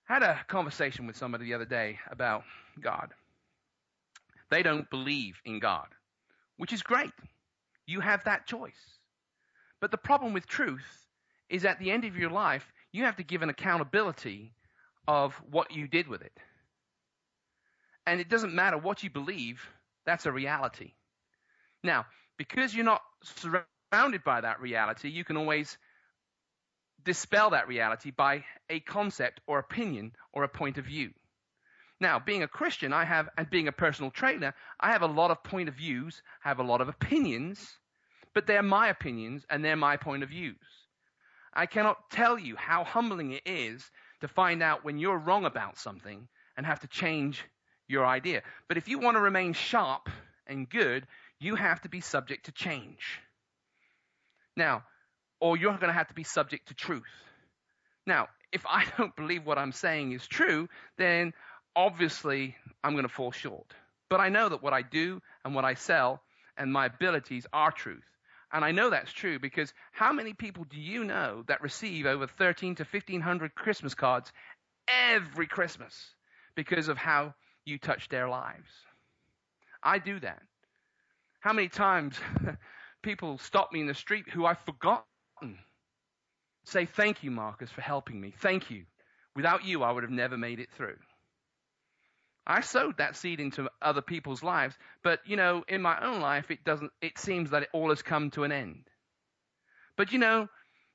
Had a conversation with somebody the other day about God. They don't believe in God, which is great. You have that choice. But the problem with truth is at the end of your life, you have to give an accountability of what you did with it. And it doesn't matter what you believe, that's a reality. Now, because you're not surrounded by that reality, you can always dispel that reality by a concept or opinion or a point of view. Now, being a Christian, I have, and being a personal trainer, I have a lot of point of views, I have a lot of opinions, but they're my opinions and they're my point of views. I cannot tell you how humbling it is to find out when you're wrong about something and have to change your idea. But if you want to remain sharp and good, you have to be subject to change. Now, or you're going to have to be subject to truth. Now, if I [LAUGHS] don't believe what I'm saying is true, then obviously I'm going to fall short. But I know that what I do and what I sell and my abilities are truth. And I know that's true because how many people do you know that receive over 13 to 1500 Christmas cards every Christmas because of how you touch their lives? I do that. How many times [LAUGHS] people stop me in the street who I've forgotten say, Thank you, Marcus, for helping me. Thank you. Without you, I would have never made it through. I sowed that seed into other people's lives, but you know, in my own life, it doesn't, it seems that it all has come to an end. But you know,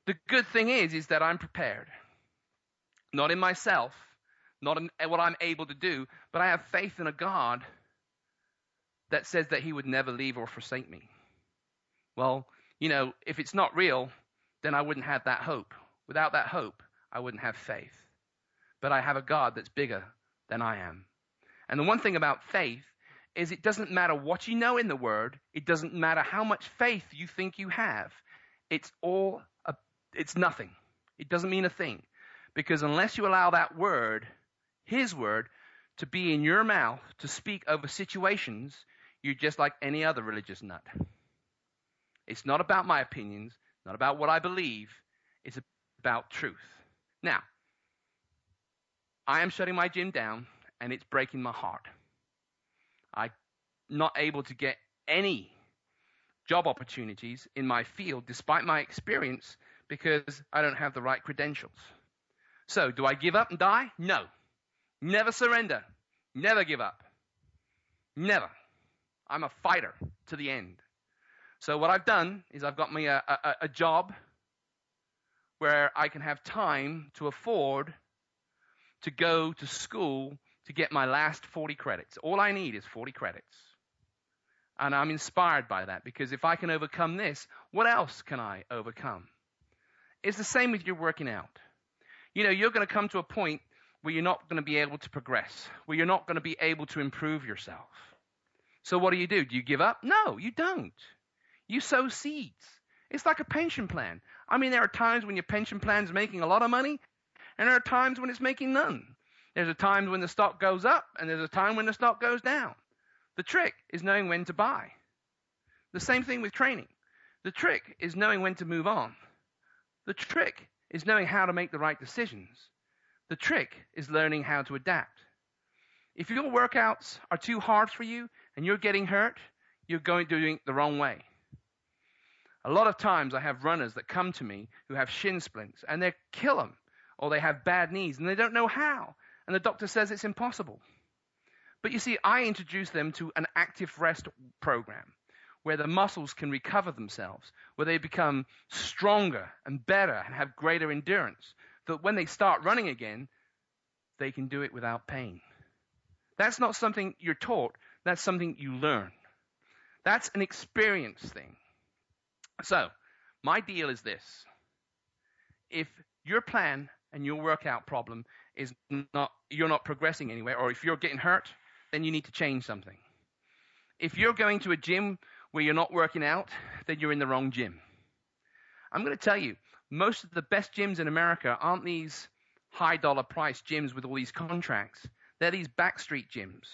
the good thing is, is that I'm prepared. Not in myself, not in what I'm able to do, but I have faith in a God that says that He would never leave or forsake me. Well, you know, if it's not real, then I wouldn't have that hope. Without that hope, I wouldn't have faith. But I have a God that's bigger than I am. And the one thing about faith is it doesn't matter what you know in the Word, it doesn't matter how much faith you think you have. It's all, a, it's nothing. It doesn't mean a thing. Because unless you allow that Word, His Word, to be in your mouth to speak over situations, you're just like any other religious nut. It's not about my opinions, not about what I believe, it's about truth. Now, I am shutting my gym down and it's breaking my heart. I'm not able to get any job opportunities in my field despite my experience because I don't have the right credentials. So, do I give up and die? No. Never surrender. Never give up. Never. I'm a fighter to the end. So, what I've done is I've got me a, a, a job where I can have time to afford to go to school to get my last 40 credits. All I need is 40 credits. And I'm inspired by that because if I can overcome this, what else can I overcome? It's the same with your working out. You know, you're going to come to a point where you're not going to be able to progress, where you're not going to be able to improve yourself. So what do you do? Do you give up? No, you don't. You sow seeds. It's like a pension plan. I mean, there are times when your pension plan is making a lot of money, and there are times when it's making none. There's a time when the stock goes up, and there's a time when the stock goes down. The trick is knowing when to buy. The same thing with training. The trick is knowing when to move on. The trick is knowing how to make the right decisions. The trick is learning how to adapt. If your workouts are too hard for you and you're getting hurt, you're going doing it the wrong way. A lot of times I have runners that come to me who have shin splints and they kill them or they have bad knees and they don't know how and the doctor says it's impossible. But you see, I introduce them to an active rest program where the muscles can recover themselves, where they become stronger and better and have greater endurance. That when they start running again, they can do it without pain. That's not something you're taught, that's something you learn. That's an experience thing. So, my deal is this if your plan and your workout problem is not you're not progressing anywhere, or if you're getting hurt, then you need to change something. If you're going to a gym where you're not working out, then you're in the wrong gym. I'm going to tell you, most of the best gyms in America aren't these high dollar price gyms with all these contracts. They're these backstreet gyms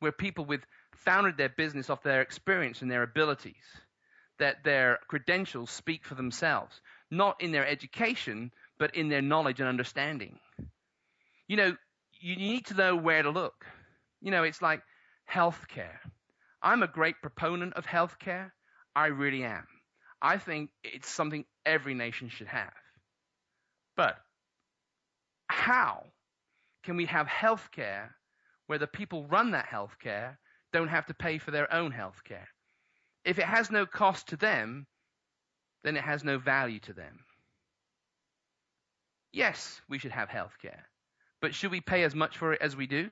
where people with founded their business off their experience and their abilities, that their credentials speak for themselves, not in their education, but in their knowledge and understanding you know, you need to know where to look. You know, it's like healthcare. I'm a great proponent of healthcare. I really am. I think it's something every nation should have. But how can we have healthcare where the people run that healthcare don't have to pay for their own healthcare? If it has no cost to them, then it has no value to them. Yes, we should have healthcare. But should we pay as much for it as we do?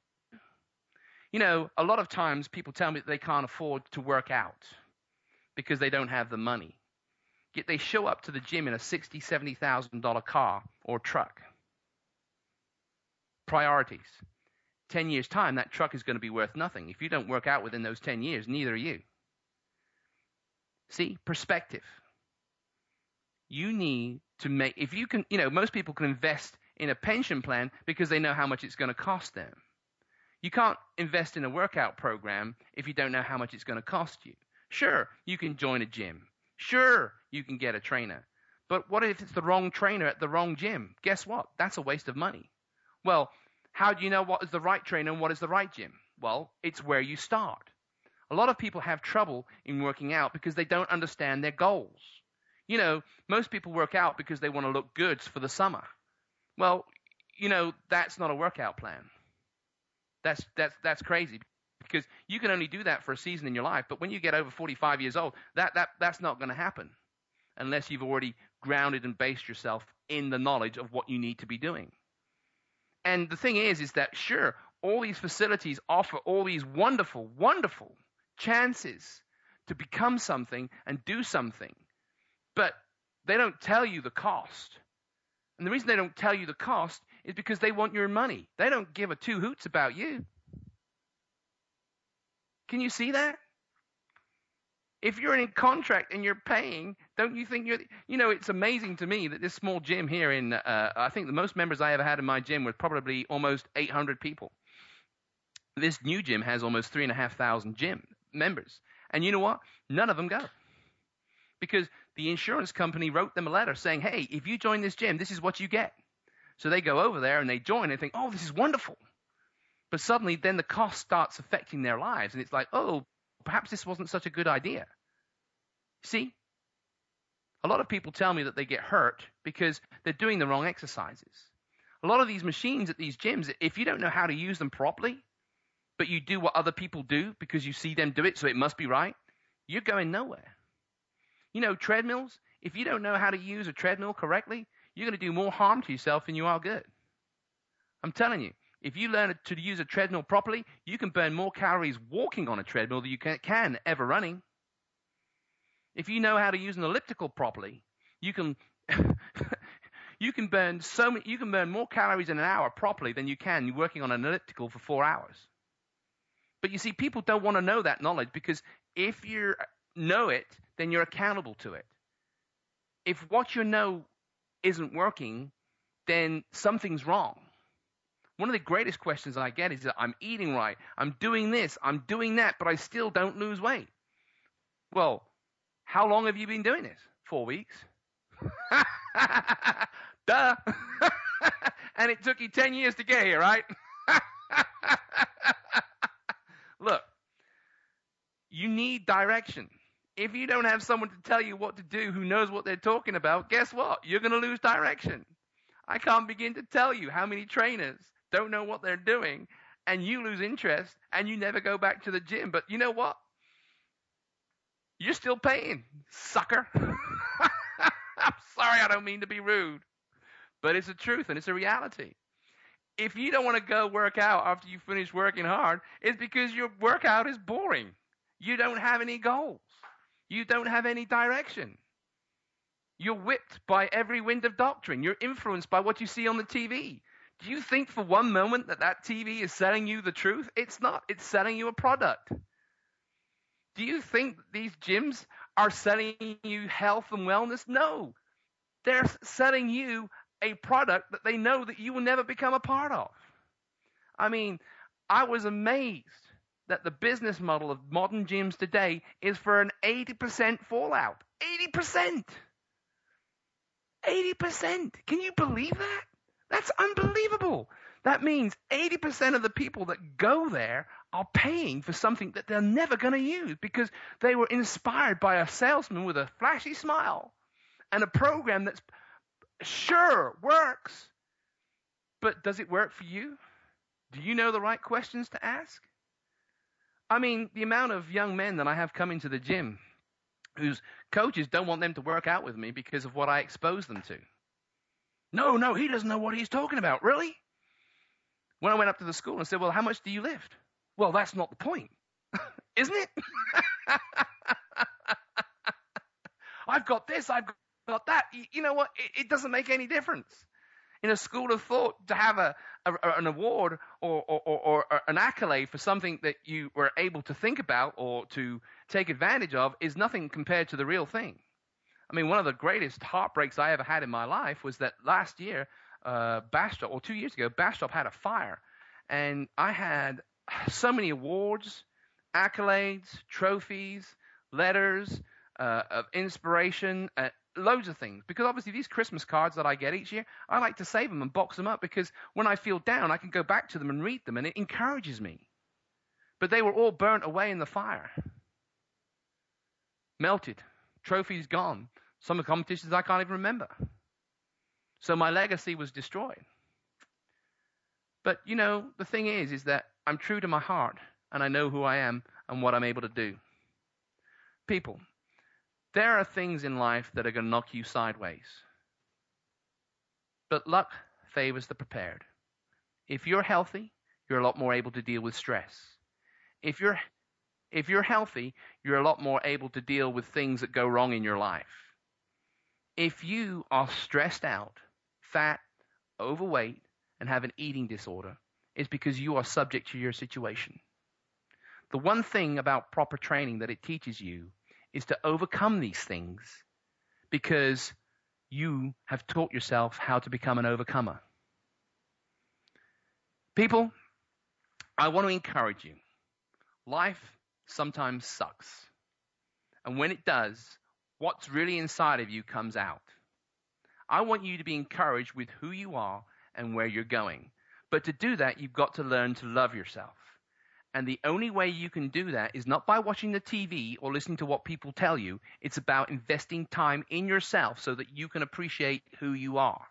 You know, a lot of times people tell me that they can't afford to work out because they don't have the money. yet they show up to the gym in a sixty, seventy thousand dollar car or truck. Priorities. Ten years time, that truck is going to be worth nothing. If you don't work out within those ten years, neither are you. See, perspective. You need to make, if you can, you know, most people can invest in a pension plan because they know how much it's going to cost them. You can't invest in a workout program if you don't know how much it's going to cost you. Sure, you can join a gym. Sure, you can get a trainer. But what if it's the wrong trainer at the wrong gym? Guess what? That's a waste of money. Well, how do you know what is the right trainer and what is the right gym? Well, it's where you start. A lot of people have trouble in working out because they don't understand their goals. You know, most people work out because they want to look good for the summer. Well, you know, that's not a workout plan. That's that's that's crazy because you can only do that for a season in your life, but when you get over 45 years old, that that that's not going to happen unless you've already grounded and based yourself in the knowledge of what you need to be doing. And the thing is is that sure, all these facilities offer all these wonderful, wonderful chances to become something and do something. But they don't tell you the cost. And the reason they don't tell you the cost is because they want your money. They don't give a two hoots about you. Can you see that? If you're in a contract and you're paying, don't you think you're, you know, it's amazing to me that this small gym here in, uh, I think the most members I ever had in my gym was probably almost 800 people. This new gym has almost three and a half thousand gym members. And you know what? None of them go. Because the insurance company wrote them a letter saying, hey, if you join this gym, this is what you get. So they go over there and they join and think, oh, this is wonderful. But suddenly then the cost starts affecting their lives. And it's like, oh, perhaps this wasn't such a good idea. See? A lot of people tell me that they get hurt because they're doing the wrong exercises. A lot of these machines at these gyms, if you don't know how to use them properly, but you do what other people do because you see them do it, so it must be right, you're going nowhere. You know, treadmills, if you don't know how to use a treadmill correctly, you're going to do more harm to yourself than you are good. I'm telling you, if you learn to use a treadmill properly, you can burn more calories walking on a treadmill than you can, ever running. If you know how to use an elliptical properly, you can [LAUGHS] you can burn so many, you can burn more calories in an hour properly than you can working on an elliptical for four hours. But you see, people don't want to know that knowledge because if you know it, then you're accountable to it. If what you know isn't working, then something's wrong. One of the greatest questions I get is that I'm eating right, I'm doing this, I'm doing that, but I still don't lose weight. Well, how long have you been doing this? Four weeks. [LAUGHS] Duh. [LAUGHS] and it took you 10 years to get here, right? [LAUGHS] Look, you need direction. If you don't have someone to tell you what to do who knows what they're talking about, guess what? You're going to lose direction. I can't begin to tell you how many trainers don't know what they're doing and you lose interest and you never go back to the gym. But you know what? You're still paying, sucker. [LAUGHS] I'm sorry, I don't mean to be rude, but it's the truth and it's a reality if you don't want to go work out after you finish working hard, it's because your workout is boring. You don't have any goals. You don't have any direction. You're whipped by every wind of doctrine. You're influenced by what you see on the TV. Do you think for one moment that that TV is selling you the truth? It's not. It's selling you a product. Do you think these gyms are selling you health and wellness? No. They're selling you a product that they know that you will never become a part of. I mean, I was amazed that the business model of modern gyms today is for an 80% fallout. 80%! 80%! Can you believe that? That's unbelievable. That means 80% of the people that go there are paying for something that they're never going to use because they were inspired by a salesman with a flashy smile and a program that's Sure, works. But does it work for you? Do you know the right questions to ask? I mean, the amount of young men that I have coming to the gym whose coaches don't want them to work out with me because of what I expose them to. No, no, he doesn't know what he's talking about. Really? When I went up to the school and said, Well, how much do you lift? Well, that's not the point, [LAUGHS] isn't it? [LAUGHS] I've got this, I've got that. You know what? It, it doesn't make any difference. In a school of thought, to have a, a an award or, or, or, or, an accolade for something that you were able to think about or to take advantage of is nothing compared to the real thing. I mean, one of the greatest heartbreaks I ever had in my life was that last year, uh, Bastrop, or two years ago, Bastrop had a fire, and I had so many awards, accolades, trophies, letters uh, of inspiration, uh, loads of things. Because obviously, these Christmas cards that I get each year, I like to save them and box them up because when I feel down, I can go back to them and read them, and it encourages me. But they were all burnt away in the fire, melted, trophies gone. Some of the competitions I can't even remember. So my legacy was destroyed. But you know, the thing is, is that I'm true to my heart and I know who I am and what I'm able to do. People, there are things in life that are going to knock you sideways. But luck favors the prepared. If you're healthy, you're a lot more able to deal with stress. If you're if you're healthy, you're a lot more able to deal with things that go wrong in your life. If you are stressed out, fat, overweight, and have an eating disorder, it's because you are subject to your situation. The one thing about proper training that it teaches you is to overcome these things because you have taught yourself how to become an overcomer. People, I want to encourage you. Life sometimes sucks. And when it does, what's really inside of you comes out. I want you to be encouraged with who you are and where you're going. But to do that, you've got to learn to love yourself. And the only way you can do that is not by watching the TV or listening to what people tell you. It's about investing time in yourself so that you can appreciate who you are.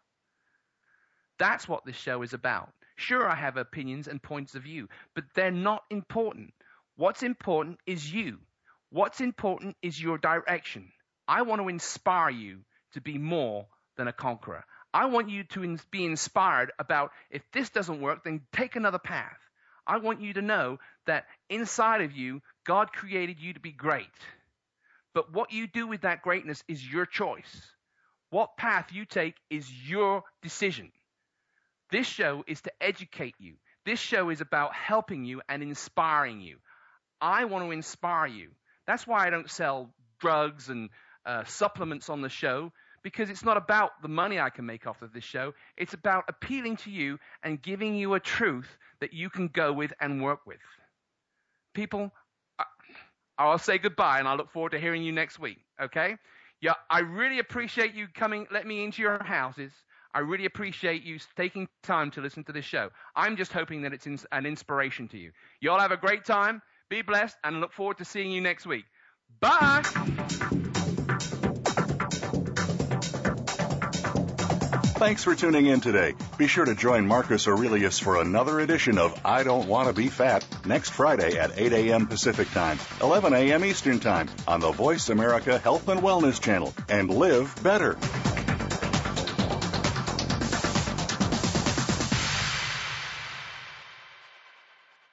That's what this show is about. Sure, I have opinions and points of view, but they're not important. What's important is you. What's important is your direction. I want to inspire you to be more than a conqueror. I want you to be inspired about if this doesn't work, then take another path. I want you to know that inside of you, God created you to be great. But what you do with that greatness is your choice. What path you take is your decision. This show is to educate you. This show is about helping you and inspiring you. I want to inspire you. That's why I don't sell drugs and uh, supplements on the show because it's not about the money I can make off of this show. It's about appealing to you and giving you a truth that you can go with and work with. People, I'll say goodbye and I look forward to hearing you next week. Okay? Yeah, I really appreciate you coming, let me into your houses. I really appreciate you taking time to listen to this show. I'm just hoping that it's an inspiration to you. You all have a great time. Be blessed and look forward to seeing you next week. Bye. Thanks for tuning in today. Be sure to join Marcus Aurelius for another edition of I Don't Want to Be Fat next Friday at 8 a.m. Pacific Time, 11 a.m. Eastern Time on the Voice America Health and Wellness Channel. And live better.